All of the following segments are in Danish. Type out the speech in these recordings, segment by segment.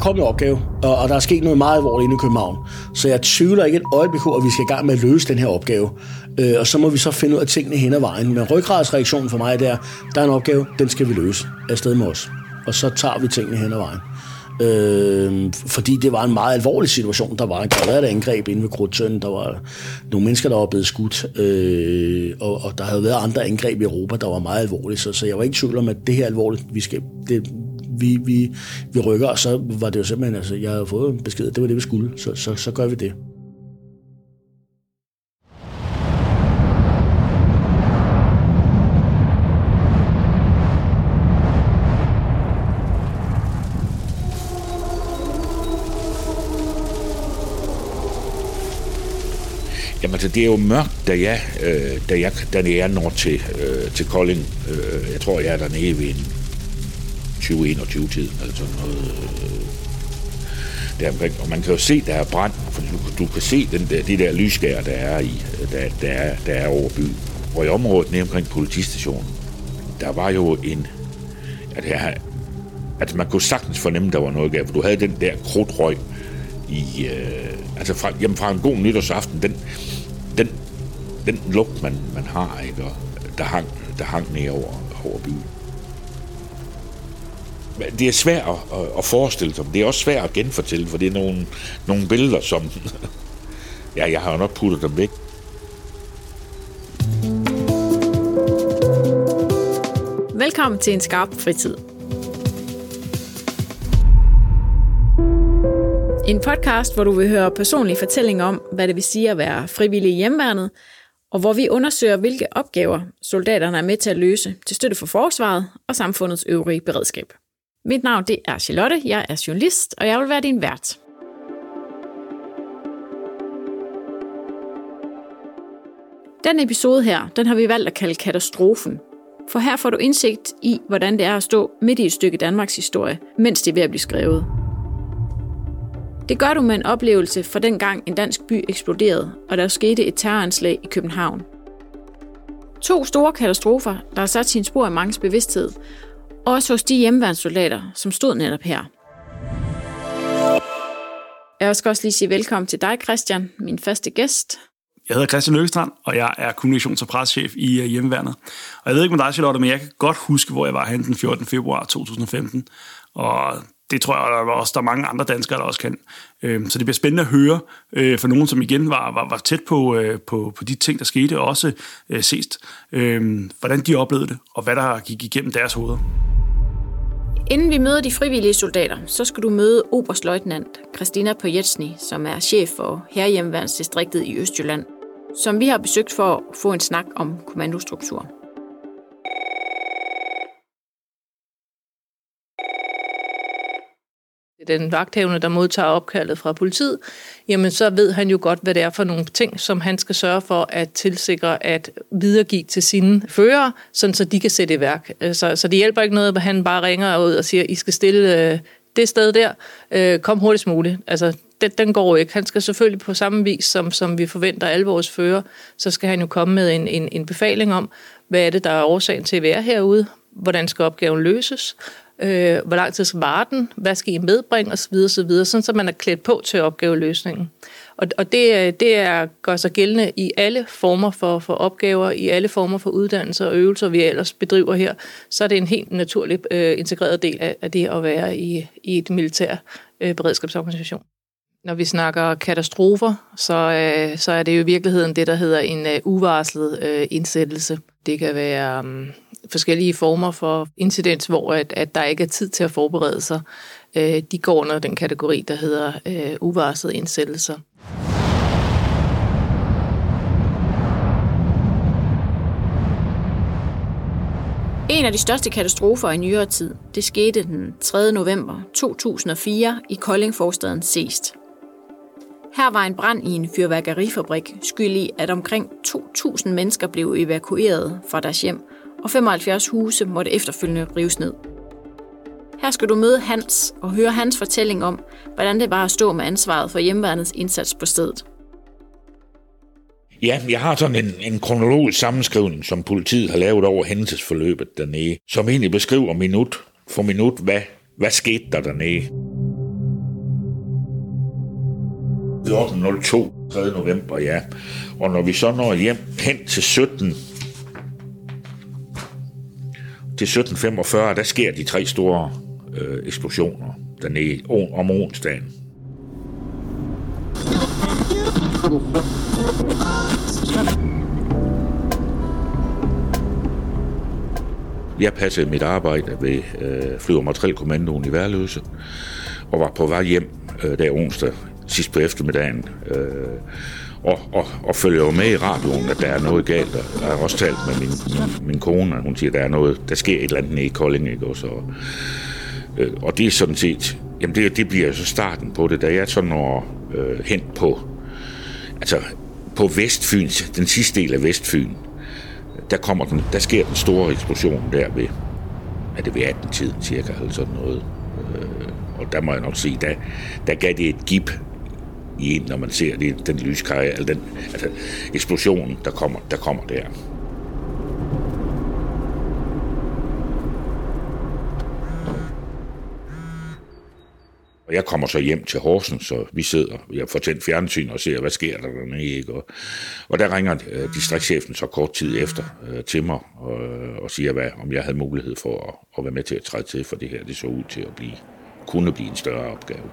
der kom en opgave, og, og der er sket noget meget alvorligt inde i København. Så jeg tvivler ikke et øjeblik på, at vi skal i gang med at løse den her opgave. Øh, og så må vi så finde ud af tingene hen ad vejen. Men ryggradsreaktionen for mig det er, der er en opgave, den skal vi løse afsted med os. Og så tager vi tingene hen ad vejen. Øh, fordi det var en meget alvorlig situation. Der var, der var et angreb inde ved Krudtøn. Der var nogle mennesker, der var blevet skudt. Øh, og, og der havde været andre angreb i Europa, der var meget alvorlige. Så, så jeg var ikke i tvivl om, at det her er alvorligt. Vi, skal, det, vi, vi, vi rykker, og så var det jo simpelthen, altså, jeg havde fået besked, det var det, vi skulle. Så, så, så gør vi det. Jamen altså, det er jo mørkt, da jeg, øh, da jeg, da jeg når til, øh, til Kolding. Øh, jeg tror, jeg er dernede ved en 20-21-tid, eller sådan noget. Øh, der. Og man kan jo se, der er brand, for du, du kan se den der, de der lysskær, der er, i, der, der, er, der er over byen. Og i området nede omkring politistationen, der var jo en... At her, altså man kunne sagtens fornemme, der var noget galt, for du havde den der krudtrøg i... Øh, altså fra, jamen fra en god nytårsaften, den, den, den lugt, man, man har, ikke? Og der hang, der hang ned over, over byen. Det er svært at, at forestille sig, det er også svært at genfortælle, for det er nogle, nogle billeder, som... ja, jeg har jo nok puttet dem væk. Velkommen til en skarp fritid. En podcast, hvor du vil høre personlige fortællinger om, hvad det vil sige at være frivillig i hjemmeværnet, og hvor vi undersøger, hvilke opgaver soldaterne er med til at løse til støtte for forsvaret og samfundets øvrige beredskab. Mit navn det er Charlotte, jeg er journalist, og jeg vil være din vært. Den episode her, den har vi valgt at kalde katastrofen. For her får du indsigt i, hvordan det er at stå midt i et stykke Danmarks historie, mens det er ved at blive skrevet. Det gør du med en oplevelse fra den gang en dansk by eksploderede, og der skete et terroranslag i København. To store katastrofer, der har sat sin spor i mangens bevidsthed, også hos de hjemmeværnssoldater, som stod netop her. Jeg skal også lige sige velkommen til dig, Christian, min første gæst. Jeg hedder Christian Løkkestrand, og jeg er kommunikations- og preschef i øh, hjemmeværnet. Og jeg ved ikke med dig, Charlotte, men jeg kan godt huske, hvor jeg var hen den 14. februar 2015. Og det tror jeg der også, der er mange andre danskere, der også kan. Øhm, så det bliver spændende at høre øh, for nogen, som igen var, var, var tæt på, øh, på, på de ting, der skete, og også øh, øhm, hvordan de oplevede det, og hvad der gik igennem deres hoveder. Inden vi møder de frivillige soldater, så skal du møde Oberstløjtnant Christina Pojetsny, som er chef for Herhjemmeværnsdistriktet i Østjylland, som vi har besøgt for at få en snak om kommandostruktur. Den vagthavende, der modtager opkaldet fra politiet, jamen så ved han jo godt, hvad det er for nogle ting, som han skal sørge for at tilsikre at videregive til sine fører, sådan så de kan sætte i værk. Så, så det hjælper ikke noget, at han bare ringer ud og siger, I skal stille øh, det sted der, øh, kom hurtigst muligt. Altså, den, den går ikke. Han skal selvfølgelig på samme vis, som, som vi forventer alle vores fører, så skal han jo komme med en, en, en befaling om, hvad er det, der er årsagen til at være herude, hvordan skal opgaven løses, øh, hvor lang tid skal vare den, hvad skal I medbringe osv., osv., sådan så man er klædt på til opgaveløsningen. Og, og det, øh, det er, gør sig gældende i alle former for, for opgaver, i alle former for uddannelser og øvelser, vi ellers bedriver her, så er det en helt naturlig øh, integreret del af, af det at være i, i et militær øh, beredskabsorganisation. Når vi snakker katastrofer, så, øh, så er det jo i virkeligheden det, der hedder en øh, uvarslet øh, indsættelse. Det kan være um, forskellige former for incidents, hvor at, at der ikke er tid til at forberede sig. Øh, de går under den kategori, der hedder øh, uvarslede indsættelser. En af de største katastrofer i nyere tid, det skete den 3. november 2004 i Koldingforstaden Seest. Her var en brand i en fyrværkerifabrik skyld i, at omkring 2.000 mennesker blev evakueret fra deres hjem, og 75 huse måtte efterfølgende rives ned. Her skal du møde Hans og høre hans fortælling om, hvordan det var at stå med ansvaret for hjemmeværnets indsats på stedet. Ja, jeg har sådan en, en kronologisk sammenskrivning, som politiet har lavet over hændelsesforløbet dernede, som egentlig beskriver minut for minut, hvad, hvad skete der dernede. 14.02, 3. november, ja. Og når vi så når hjem hen til 17, til 17.45, der sker de tre store øh, eksplosioner dernede om onsdagen. Jeg passede mit arbejde ved øh, flyvermaterielkommandoen i Værløse, og var på vej hjem øh, der onsdag sidst på eftermiddagen. Øh, og, og, og følger jo med i radioen, at der er noget galt. Og jeg har også talt med min, min, min kone, og hun siger, at der er noget, der sker et eller andet i Kolding, ikke? Og, så, øh, og det er sådan set, jamen det, det bliver så starten på det, da jeg så når øh, hen på, altså på Vestfyn, den sidste del af Vestfyn, der, kommer den, der sker den store eksplosion der ved, er det ved 18-tiden cirka, eller sådan noget. Øh, og der må jeg nok sige, der, der gav det et gip i en, når man ser det, den lyskaj, eller den altså, eksplosion, der kommer, der kommer der. Og jeg kommer så hjem til Horsens, så vi sidder, jeg får tændt fjernsyn og ser, hvad sker der dernede, ikke? Og, og der ringer øh, distriktschefen så kort tid efter øh, til mig og, øh, og siger, hvad, om jeg havde mulighed for at, at være med til at træde til, for det her det så ud til at blive, kunne blive en større opgave.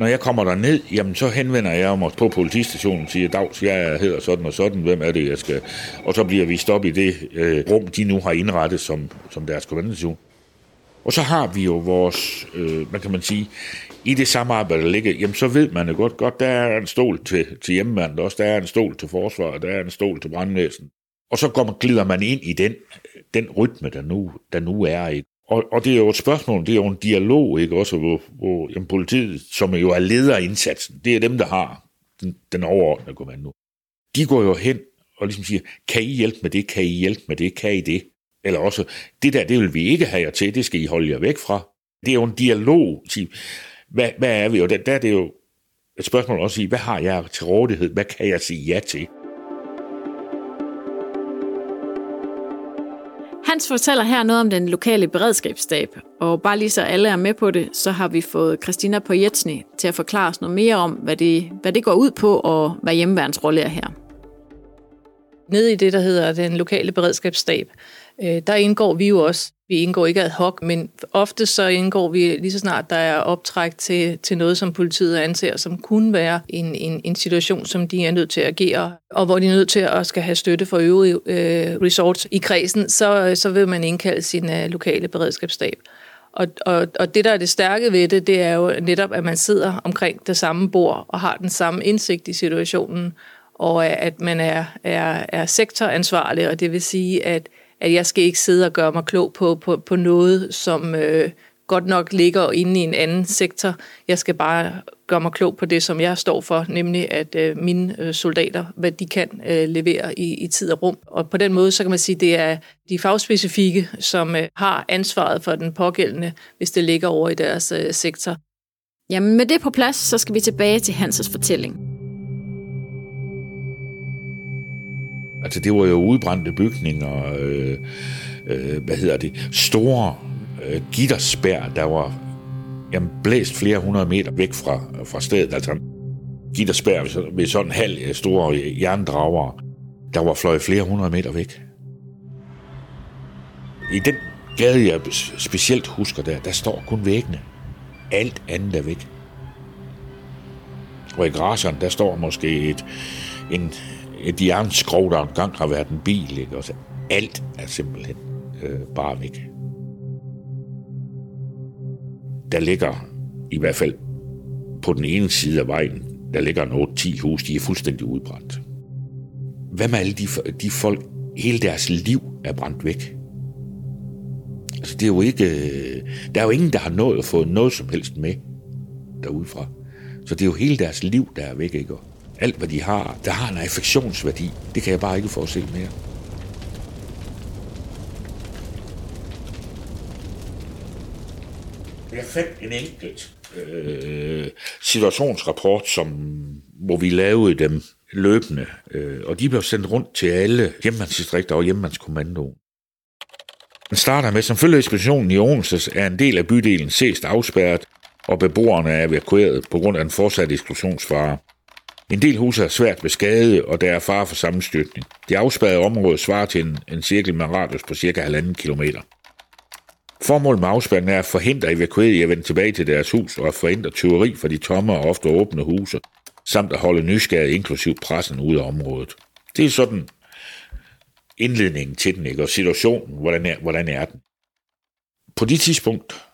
Når jeg kommer der ned, jamen så henvender jeg mig på politistationen og siger, Dags, jeg hedder sådan og sådan, hvem er det, jeg skal... Og så bliver vi stoppet i det øh, rum, de nu har indrettet som, som deres kommandation. Og så har vi jo vores, øh, hvad kan man sige, i det samarbejde, der ligger, jamen så ved man det godt, godt, der er en stol til, til hjemmemanden også, der er en stol til forsvaret, der er en stol til brandvæsen. Og så går man, glider man ind i den, den rytme, der nu, der nu er. Ikke? Og, og det er jo et spørgsmål, det er jo en dialog, ikke også, hvor, hvor jamen, politiet, som jo er leder af indsatsen, det er dem, der har den, den overordnede kommando. De går jo hen og ligesom siger, kan I hjælpe med det, kan I hjælpe med det, kan I det? Eller også, det der, det vil vi ikke have jer til, det skal I holde jer væk fra. Det er jo en dialog. Hvad, hvad er vi? Og der, der er det jo et spørgsmål også at sige, hvad har jeg til rådighed? Hvad kan jeg sige ja til? Jens fortæller her noget om den lokale beredskabsstab, og bare lige så alle er med på det, så har vi fået Christina Pojetsny til at forklare os noget mere om, hvad det, hvad det går ud på, og hvad hjemmeværens rolle er her. Nede i det, der hedder den lokale beredskabsstab, øh, der indgår vi jo også. Vi indgår ikke ad hoc, men ofte så indgår vi lige så snart der er optræk til, til noget, som politiet anser, som kunne være en, en, en situation, som de er nødt til at agere, og hvor de er nødt til at skal have støtte for øvrige øh, resorts i kredsen, så, så vil man indkalde sin øh, lokale beredskabsstab. Og, og, og det, der er det stærke ved det, det er jo netop, at man sidder omkring det samme bord og har den samme indsigt i situationen, og at man er, er, er sektoransvarlig, og det vil sige, at at jeg skal ikke sidde og gøre mig klog på, på, på noget, som øh, godt nok ligger inde i en anden sektor. Jeg skal bare gøre mig klog på det, som jeg står for, nemlig at øh, mine øh, soldater, hvad de kan øh, levere i, i tid og rum. Og på den måde, så kan man sige, det er de fagspecifikke, som øh, har ansvaret for den pågældende, hvis det ligger over i deres øh, sektor. Jamen med det på plads, så skal vi tilbage til Hanses fortælling. Altså det var jo udbrændte bygninger, øh, øh, hvad hedder det, store øh, gitterspær, der var jamen, blæst flere hundrede meter væk fra, fra stedet. Altså gitterspær med sådan en halv øh, store jerndrager, der var fløjet flere hundrede meter væk. I den gade, jeg specielt husker der, der står kun væggene. Alt andet er væk. Og i græsseren, der står måske et, en, Øh, et jernskrog, der engang har været en bil. Ikke? Og så alt er simpelthen øh, bare væk. Der ligger i hvert fald på den ene side af vejen, der ligger en 8-10 hus, de er fuldstændig udbrændt. Hvad med alle de, de folk, hele deres liv er brændt væk? Altså, det er jo ikke, øh, der er jo ingen, der har nået at få noget som helst med derudefra. Så det er jo hele deres liv, der er væk, ikke? Alt hvad de har, der har en affektionsværdi. Det kan jeg bare ikke få mere. Jeg fandt en enkelt øh, situationsrapport, som, hvor vi lavede dem løbende, øh, og de blev sendt rundt til alle hjemmandsdistrikter og hjemmandskommandoen. Den starter med, som følge ekspeditionen i Odense er en del af bydelen sest afspærret, og beboerne er evakueret på grund af en fortsat eksplosionsfare. En del huse er svært beskadiget, og der er fare for sammenstyrtning. Det afspærrede område svarer til en, en cirkel med radius på cirka 1,5 km. Formålet med afspærringen er at forhindre evakuerede i at vende tilbage til deres hus og at forhindre tyveri fra de tomme og ofte åbne huse, samt at holde nysgerrige inklusiv pressen ude af området. Det er sådan indledningen til den, ikke? og situationen, hvordan er, hvordan er den. På det tidspunkt,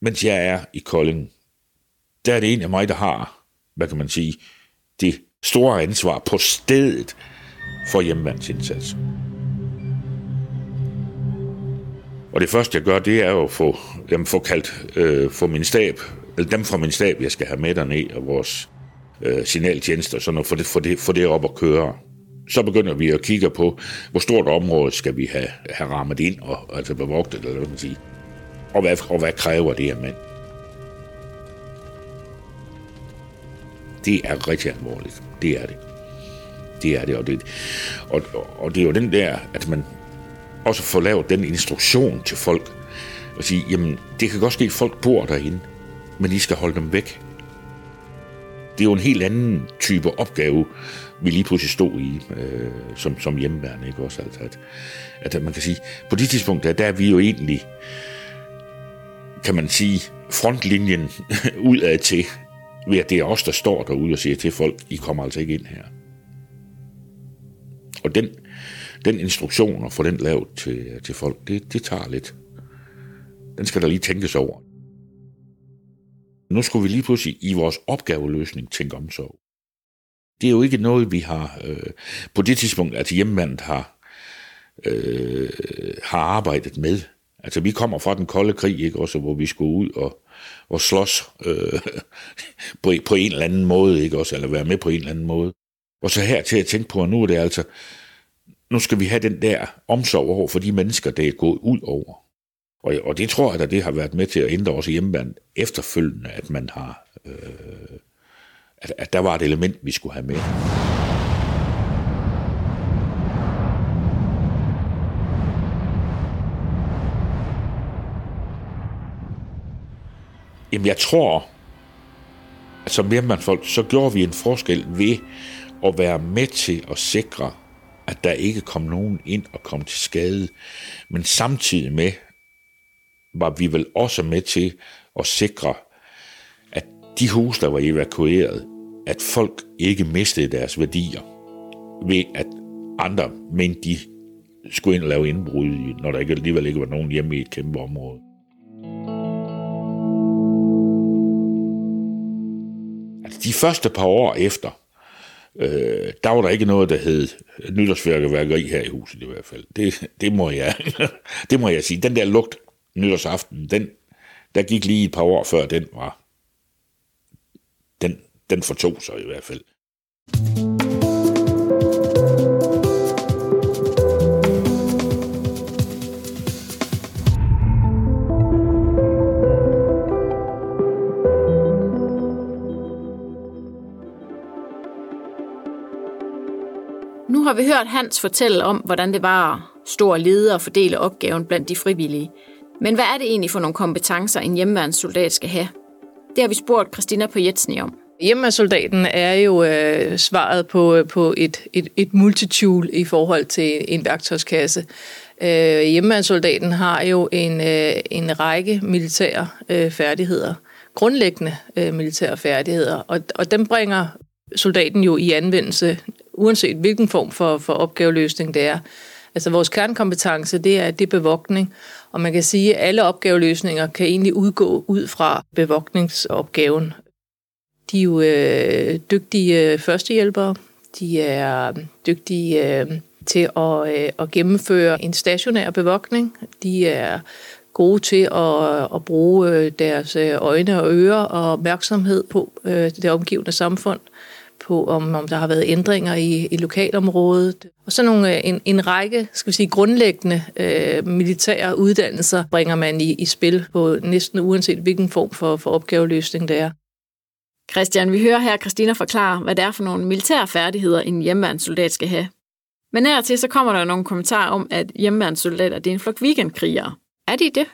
mens jeg er i Kolding, der er det en af mig, der har, hvad kan man sige, det store ansvar på stedet for hjemmevandsindsatsen. Og det første, jeg gør, det er jo at få, jamen, få kaldt øh, for min stab, eller dem fra min stab, jeg skal have med derned, og vores øh, signaltjenester, sådan noget, for det, for, det, for det op at køre. Så begynder vi at kigge på, hvor stort område skal vi have, have rammet ind, og altså bevogtet, eller hvad man sige. Og hvad, og hvad kræver det her mand? Det er rigtig alvorligt. Det er det. Det er det, og det, og, og det er jo den der, at man også får lavet den instruktion til folk, og sige, jamen, det kan godt ske, at folk bor derinde, men I skal holde dem væk. Det er jo en helt anden type opgave, vi lige pludselig stod i, øh, som, som hjemmeværende, ikke også? Altså, at, at man kan sige, på de tidspunkter, der, er vi jo egentlig, kan man sige, frontlinjen ud af til, ved at det er os, der står derude og siger til folk, I kommer altså ikke ind her. Og den, den instruktion og få den lavet til, til folk, det, det tager lidt. Den skal der lige tænkes over. Nu skulle vi lige pludselig i vores opgaveløsning tænke om så. Det er jo ikke noget, vi har øh, på det tidspunkt, at hjemmandet har, øh, har arbejdet med. Altså, vi kommer fra den kolde krig, ikke også, hvor vi skulle ud og, og slås øh, på, på en eller anden måde, ikke også, eller være med på en eller anden måde. Og så her til at tænke på, at nu er det altså, nu skal vi have den der omsorg over for de mennesker, der er gået ud over. Og, og det tror jeg, at det har været med til at ændre også hjemmeband efterfølgende, at man har, øh, at, at der var et element, vi skulle have med. Jamen jeg tror, at som hjemmandfolk, så gjorde vi en forskel ved at være med til at sikre, at der ikke kom nogen ind og kom til skade. Men samtidig med, var vi vel også med til at sikre, at de huse, der var evakueret, at folk ikke mistede deres værdier ved, at andre mente, de skulle ind og lave indbrud, når der ikke, alligevel ikke var nogen hjemme i et kæmpe område. Altså, de første par år efter, Øh, der var der ikke noget, der hed nytårsfærkeværkeri her i huset i hvert fald. Det, det, må jeg, det må jeg sige. Den der lugt nytårsaften, den, der gik lige et par år før den var, den, den fortog sig i hvert fald. Har vi hørt Hans fortælle om, hvordan det var at stå og lede og fordele opgaven blandt de frivillige. Men hvad er det egentlig for nogle kompetencer, en hjemmeværnssoldat skal have? Det har vi spurgt Christina på Jetsen om. Hjemmesoldaten er jo øh, svaret på, på et, et, et multitool i forhold til en værktøjskasse. Øh, hjemmesoldaten har jo en, øh, en række militære øh, færdigheder, grundlæggende øh, militære færdigheder, og, og dem bringer soldaten jo i anvendelse uanset hvilken form for, for opgaveløsning det er. Altså vores kernekompetence, det er, det er bevogtning, og man kan sige, at alle opgaveløsninger kan egentlig udgå ud fra bevogtningsopgaven. De er jo øh, dygtige øh, førstehjælpere, de er øh, dygtige øh, til at, øh, at gennemføre en stationær bevogtning, de er gode til at, at bruge øh, deres øjne og ører og opmærksomhed på øh, det omgivende samfund på, om, om der har været ændringer i, i lokalområdet. Og så nogle, øh, en, en række skal vi sige, grundlæggende øh, militære uddannelser bringer man i, i spil på næsten uanset hvilken form for, for opgaveløsning det er. Christian, vi hører her Christina forklare, hvad det er for nogle militære færdigheder, en hjemmeværnssoldat skal have. Men her til så kommer der nogle kommentarer om, at hjemmeværnssoldater det er en flok weekendkrigere. Er de det?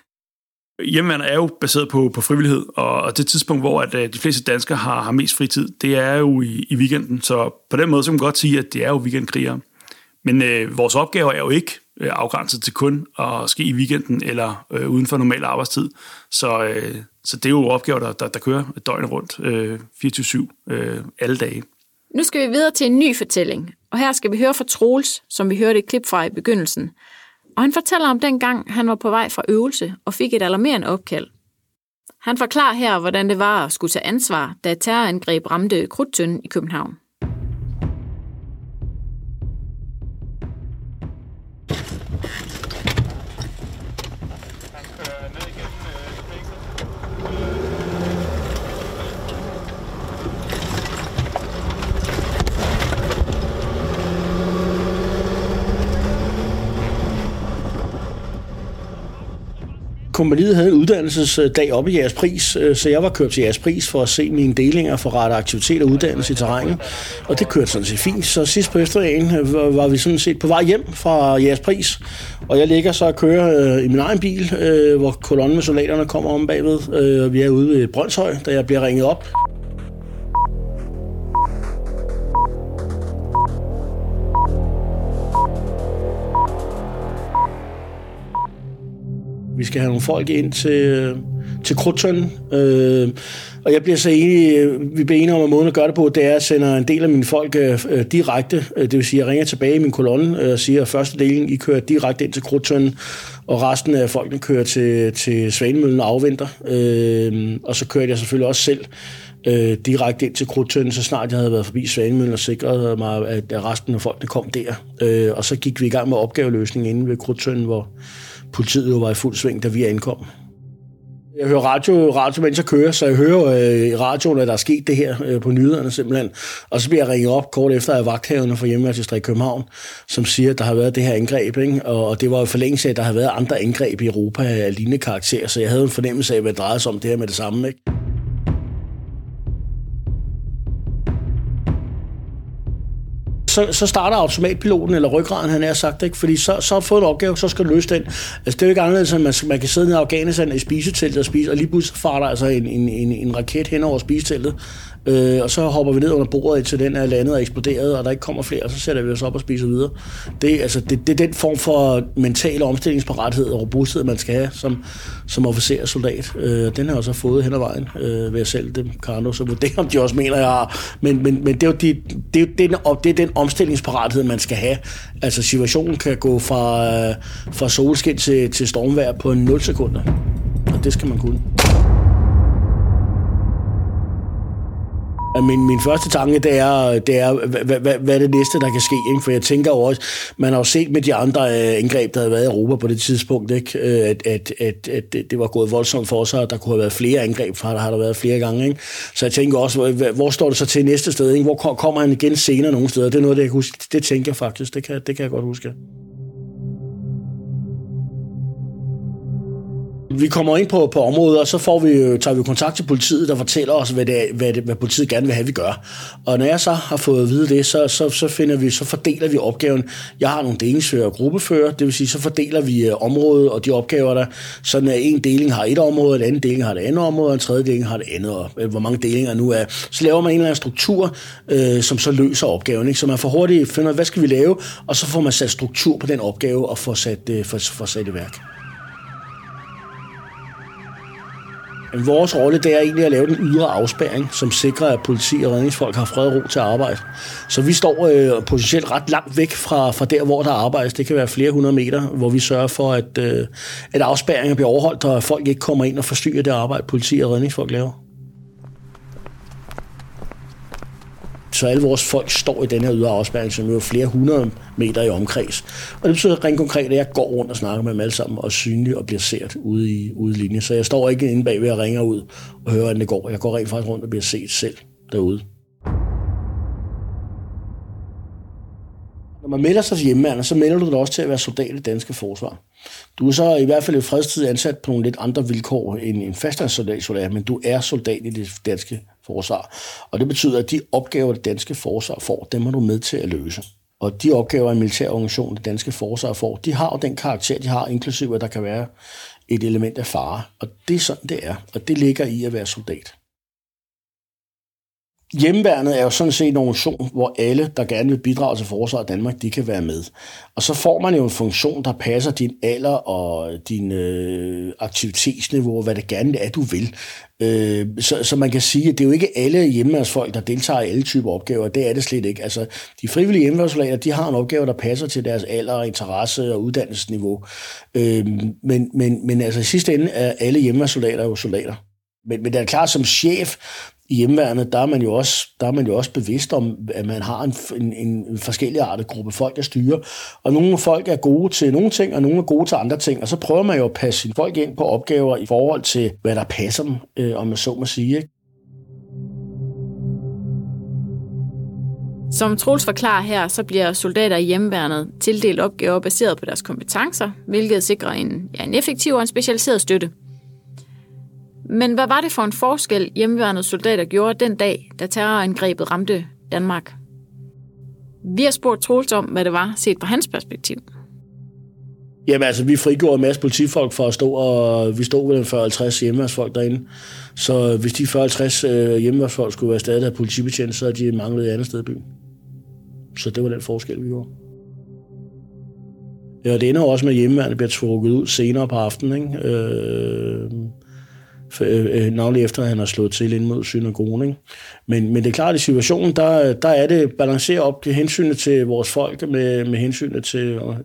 Hjemmeværnet er jo baseret på, på frivillighed, og det tidspunkt, hvor at, øh, de fleste danskere har, har mest fritid, det er jo i, i weekenden. Så på den måde så kan man godt sige, at det er jo weekendkrigere. Men øh, vores opgave er jo ikke øh, afgrænset til kun at ske i weekenden eller øh, uden for normal arbejdstid. Så, øh, så det er jo opgaver, der, der, der kører døgnet rundt øh, 24-7 øh, alle dage. Nu skal vi videre til en ny fortælling, og her skal vi høre fra Troels, som vi hørte et klip fra i begyndelsen. Og han fortæller om den gang, han var på vej fra øvelse og fik et alarmerende opkald. Han forklarer her, hvordan det var at skulle tage ansvar, da et terrorangreb ramte Krudtønden i København. Kompaniet havde en uddannelsesdag oppe i jeres pris, øh, så jeg var kørt til jeres pris for at se mine delinger for rette aktivitet og uddannelse i terrænet. Og det kørte sådan set fint. Så sidst på eftermiddagen øh, var vi sådan set på vej hjem fra jeres pris. Og jeg ligger så og kører øh, i min egen bil, øh, hvor kolonnen med soldaterne kommer om bagved. Vi er ude ved Brøndshøj, da jeg bliver ringet op. Vi skal have nogle folk ind til, til Krudtønden. Øh, og jeg bliver så enig, øh, vi bliver enige om, at måden at gøre det på, det er, at jeg sender en del af mine folk øh, øh direkte. Øh, det vil sige, at jeg ringer tilbage i min kolonne øh, og siger, at første delen, I kører direkte ind til Krudtønden, og resten af folkene kører til, til Svanemøllen og afventer. Øh, og så kører jeg selvfølgelig også selv øh, direkte ind til Krudtønden, så snart jeg havde været forbi Svanemøllen og sikret mig, at resten af folkene kom der. Øh, og så gik vi i gang med opgaveløsningen inde ved Krudtønden, hvor politiet jo var i fuld sving, da vi ankom. Jeg hører radio, radio mens jeg kører, så jeg hører øh, i radioen, at der er sket det her øh, på nyhederne simpelthen. Og så bliver jeg ringet op kort efter af vagthaverne fra hjemmeværelsestreg København, som siger, at der har været det her angreb. Ikke? Og, og det var jo forlængelse af, at der har været andre angreb i Europa af lignende karakter, så jeg havde en fornemmelse af, hvad det drejede sig om det her med det samme. Ikke? Så, så starter automatpiloten, eller ryggraden, han har sagt, ikke? fordi så, så har du fået en opgave, så skal du løse den. Altså, det er jo ikke anderledes, at man, man kan sidde nede i Afghanistan i spiseteltet og spise, og lige pludselig farer der altså en, en, en, en raket hen over spiseteltet, Øh, og så hopper vi ned under bordet, til den er landet og eksploderet, og der ikke kommer flere, og så sætter vi os op og spiser videre. Det, altså, det, det er den form for mental omstillingsparathed og robusthed, man skal have som, som officer og soldat. Øh, den har jeg så fået hen ad vejen øh, ved at sælge dem, Carno, så vurderer om de også mener, jeg har. Men, men, men det, er jo de, det, er jo den, det er den omstillingsparathed, man skal have. Altså situationen kan gå fra, øh, fra solskin til, til stormvejr på 0 sekunder. Og det skal man kunne. Min, min første tanke, det er, det er hvad, hvad, hvad er det næste, der kan ske? Ikke? For jeg tænker jo også, man har jo set med de andre øh, indgreb, der havde været i Europa på det tidspunkt, ikke? Øh, at, at, at, at det var gået voldsomt for sig, og der kunne have været flere angreb, for der har der været flere gange. Ikke? Så jeg tænker også, hvor, hvor står det så til næste sted? Ikke? Hvor kommer han igen senere nogle steder? Det er noget, det jeg kan huske. Det tænker jeg faktisk. Det kan, det kan jeg godt huske. Vi kommer ind på, på området, og så får vi, øh, tager vi kontakt til politiet, der fortæller os, hvad, det er, hvad, det, hvad politiet gerne vil have, vi gør. Og når jeg så har fået at vide det, så, så, så, finder vi, så fordeler vi opgaven. Jeg har nogle delingsfører og gruppefører, det vil sige, så fordeler vi øh, området og de opgaver, der sådan at en deling har et område, en anden deling har det andet område, og en tredje deling har det andet, og øh, hvor mange delinger nu er. Så laver man en eller anden struktur, øh, som så løser opgaven. Ikke? Så man får hurtigt finder, hvad skal vi lave, og så får man sat struktur på den opgave og får sat, øh, får, får sat i værk. Vores rolle det er egentlig at lave den ydre afspæring, som sikrer, at politi og redningsfolk har fred og ro til at arbejde. Så vi står øh, potentielt ret langt væk fra, fra der, hvor der arbejdes. Det kan være flere hundrede meter, hvor vi sørger for, at, øh, at afspæringen bliver overholdt, og at folk ikke kommer ind og forstyrrer det arbejde, politi og redningsfolk laver. Så alle vores folk står i den her ydre afspærring, som er flere hundrede meter i omkreds. Og det betyder rent konkret, at jeg går rundt og snakker med dem alle sammen, og er synlig og bliver set ude i, ude i linje. Så jeg står ikke inde bagved og ringer ud og hører, hvordan det går. Jeg går rent faktisk rundt og bliver set selv derude. Når man melder sig til hjemmeværende, så melder du dig også til at være soldat i det danske forsvar. Du er så i hvert fald i fredstid ansat på nogle lidt andre vilkår end en fastandssoldat, men du er soldat i det danske forsvar. Og det betyder, at de opgaver, det danske forsvar får, dem er du med til at løse. Og de opgaver, en militær organisation, det danske forsvar får, de har jo den karakter, de har, inklusive at der kan være et element af fare. Og det er sådan, det er. Og det ligger i at være soldat. Hjemmeværnet er jo sådan set en organisation, hvor alle, der gerne vil bidrage til forsvaret af Danmark, de kan være med. Og så får man jo en funktion, der passer din alder og din øh, aktivitetsniveau, hvad det gerne er, du vil. Øh, så, så man kan sige, at det er jo ikke alle hjemmeværnsfolk, der deltager i alle typer opgaver. Det er det slet ikke. Altså, de frivillige hjemmeværnssoldater, de har en opgave, der passer til deres alder, interesse og uddannelsesniveau. Øh, men, men, men altså i sidste ende er alle hjemmeværnssoldater jo soldater. Men, men det er klart, som chef i hjemmeværende, der er man jo også, der er man jo også bevidst om, at man har en, en, en forskellig artet gruppe folk, der styrer. Og nogle folk er gode til nogle ting, og nogle er gode til andre ting. Og så prøver man jo at passe sine folk ind på opgaver i forhold til, hvad der passer dem, øh, om man så må sige. Ikke? Som Troels forklarer her, så bliver soldater i hjemmeværnet tildelt opgaver baseret på deres kompetencer, hvilket sikrer en, ja, en effektiv og en specialiseret støtte. Men hvad var det for en forskel hjemmeværende soldater gjorde den dag, da terrorangrebet ramte Danmark? Vi har spurgt Troels om, hvad det var, set fra hans perspektiv. Jamen altså, vi frigjorde en masse politifolk for at stå, og vi stod ved 40-50 hjemmeværnsfolk derinde. Så hvis de 40-50 øh, hjemmeværnsfolk skulle være stadig af politibetjent, så havde de manglet et andet sted i byen. Så det var den forskel, vi gjorde. Ja, det ender også med, at hjemmeværende bliver trukket ud senere på aftenen. Ikke? Øh, Øh, øh, navnlig efter at han har slået til ind mod synagogen. Ikke? Men, men det er klart, at i situationen, der, der er det balanceret op til hensynet til vores folk, med, med hensynet til, og,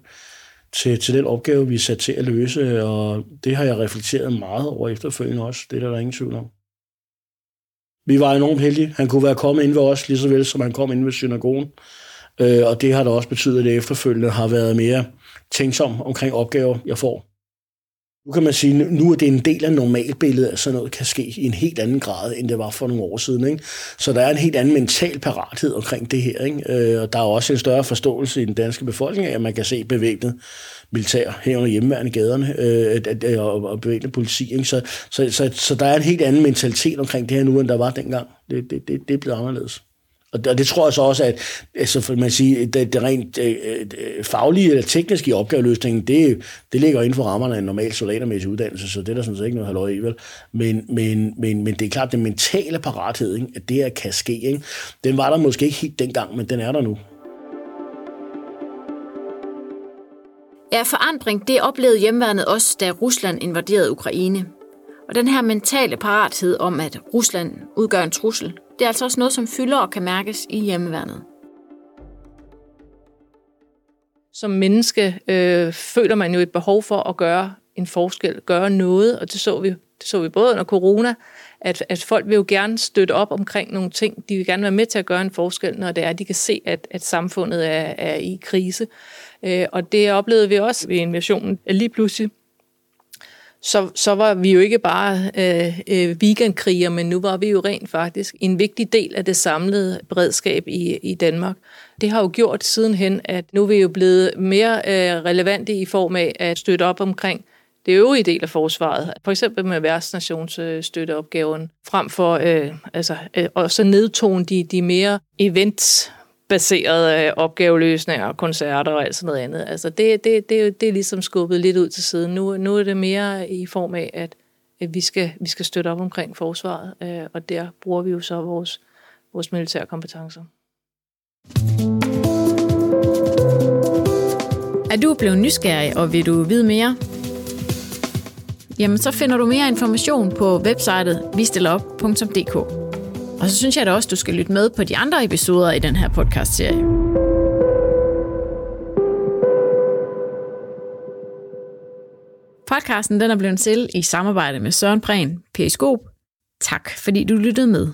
til, til den opgave, vi er sat til at løse, og det har jeg reflekteret meget over efterfølgende også. Det er der, der ingen tvivl om. Vi var enormt heldige. Han kunne være kommet ind ved os, lige så vel som han kom ind ved synagogen. Øh, og det har da også betydet, at det efterfølgende har været mere tænksom omkring opgaver, jeg får. Nu kan man sige, nu er det en del af normalbilledet, at sådan noget kan ske i en helt anden grad, end det var for nogle år siden. Ikke? Så der er en helt anden mental parathed omkring det her. Ikke? Øh, og der er også en større forståelse i den danske befolkning af, at man kan se bevæbnet militær herunder hjemmeværende gaderne øh, og, og bevæbnet politi. Ikke? Så, så, så, så der er en helt anden mentalitet omkring det her nu, end der var dengang. Det, det, det, det er blevet anderledes. Og det, og det tror jeg så også, at altså, for man siger, det, det rent øh, øh, faglige eller tekniske i opgaveløsningen, det, det ligger inden for rammerne af en normal soldatermæssig uddannelse, så det er der sådan set ikke noget halvøj i, vel? Men, men, men, men det er klart, den mentale parathed, ikke? at det her kan ske, ikke? den var der måske ikke helt dengang, men den er der nu. Ja, forandring, det oplevede hjemmeværnet også, da Rusland invaderede Ukraine. Og den her mentale parathed om, at Rusland udgør en trussel, det er altså også noget, som fylder og kan mærkes i hjemmeværnet. Som menneske øh, føler man jo et behov for at gøre en forskel, gøre noget, og det så vi, det så vi både under corona, at, at folk vil jo gerne støtte op omkring nogle ting. De vil gerne være med til at gøre en forskel, når det er, de kan se, at, at samfundet er, er i krise. Øh, og det oplevede vi også ved invasionen. Lige pludselig så, så var vi jo ikke bare øh, øh, weekendkriger, men nu var vi jo rent faktisk en vigtig del af det samlede beredskab i, i Danmark. Det har jo gjort sidenhen, at nu er vi jo blevet mere øh, relevante i form af at støtte op omkring det øvrige del af forsvaret, for eksempel med værtsnationsstøtteopgaven, frem for øh, altså, øh, og så nedtone de, de mere events baserede øh, opgaveløsninger, og koncerter og alt sådan noget andet. Altså det, det, det, det er ligesom skubbet lidt ud til siden. Nu, nu er det mere i form af, at, at vi, skal, vi skal støtte op omkring forsvaret, øh, og der bruger vi jo så vores, vores militære kompetencer. Er du blevet nysgerrig, og vil du vide mere? Jamen, så finder du mere information på websitet vistillerop.dk. Og så synes jeg da også, du skal lytte med på de andre episoder i den her podcast-serie. Podcasten den er blevet til i samarbejde med Søren Prehn, Periskop. Tak fordi du lyttede med.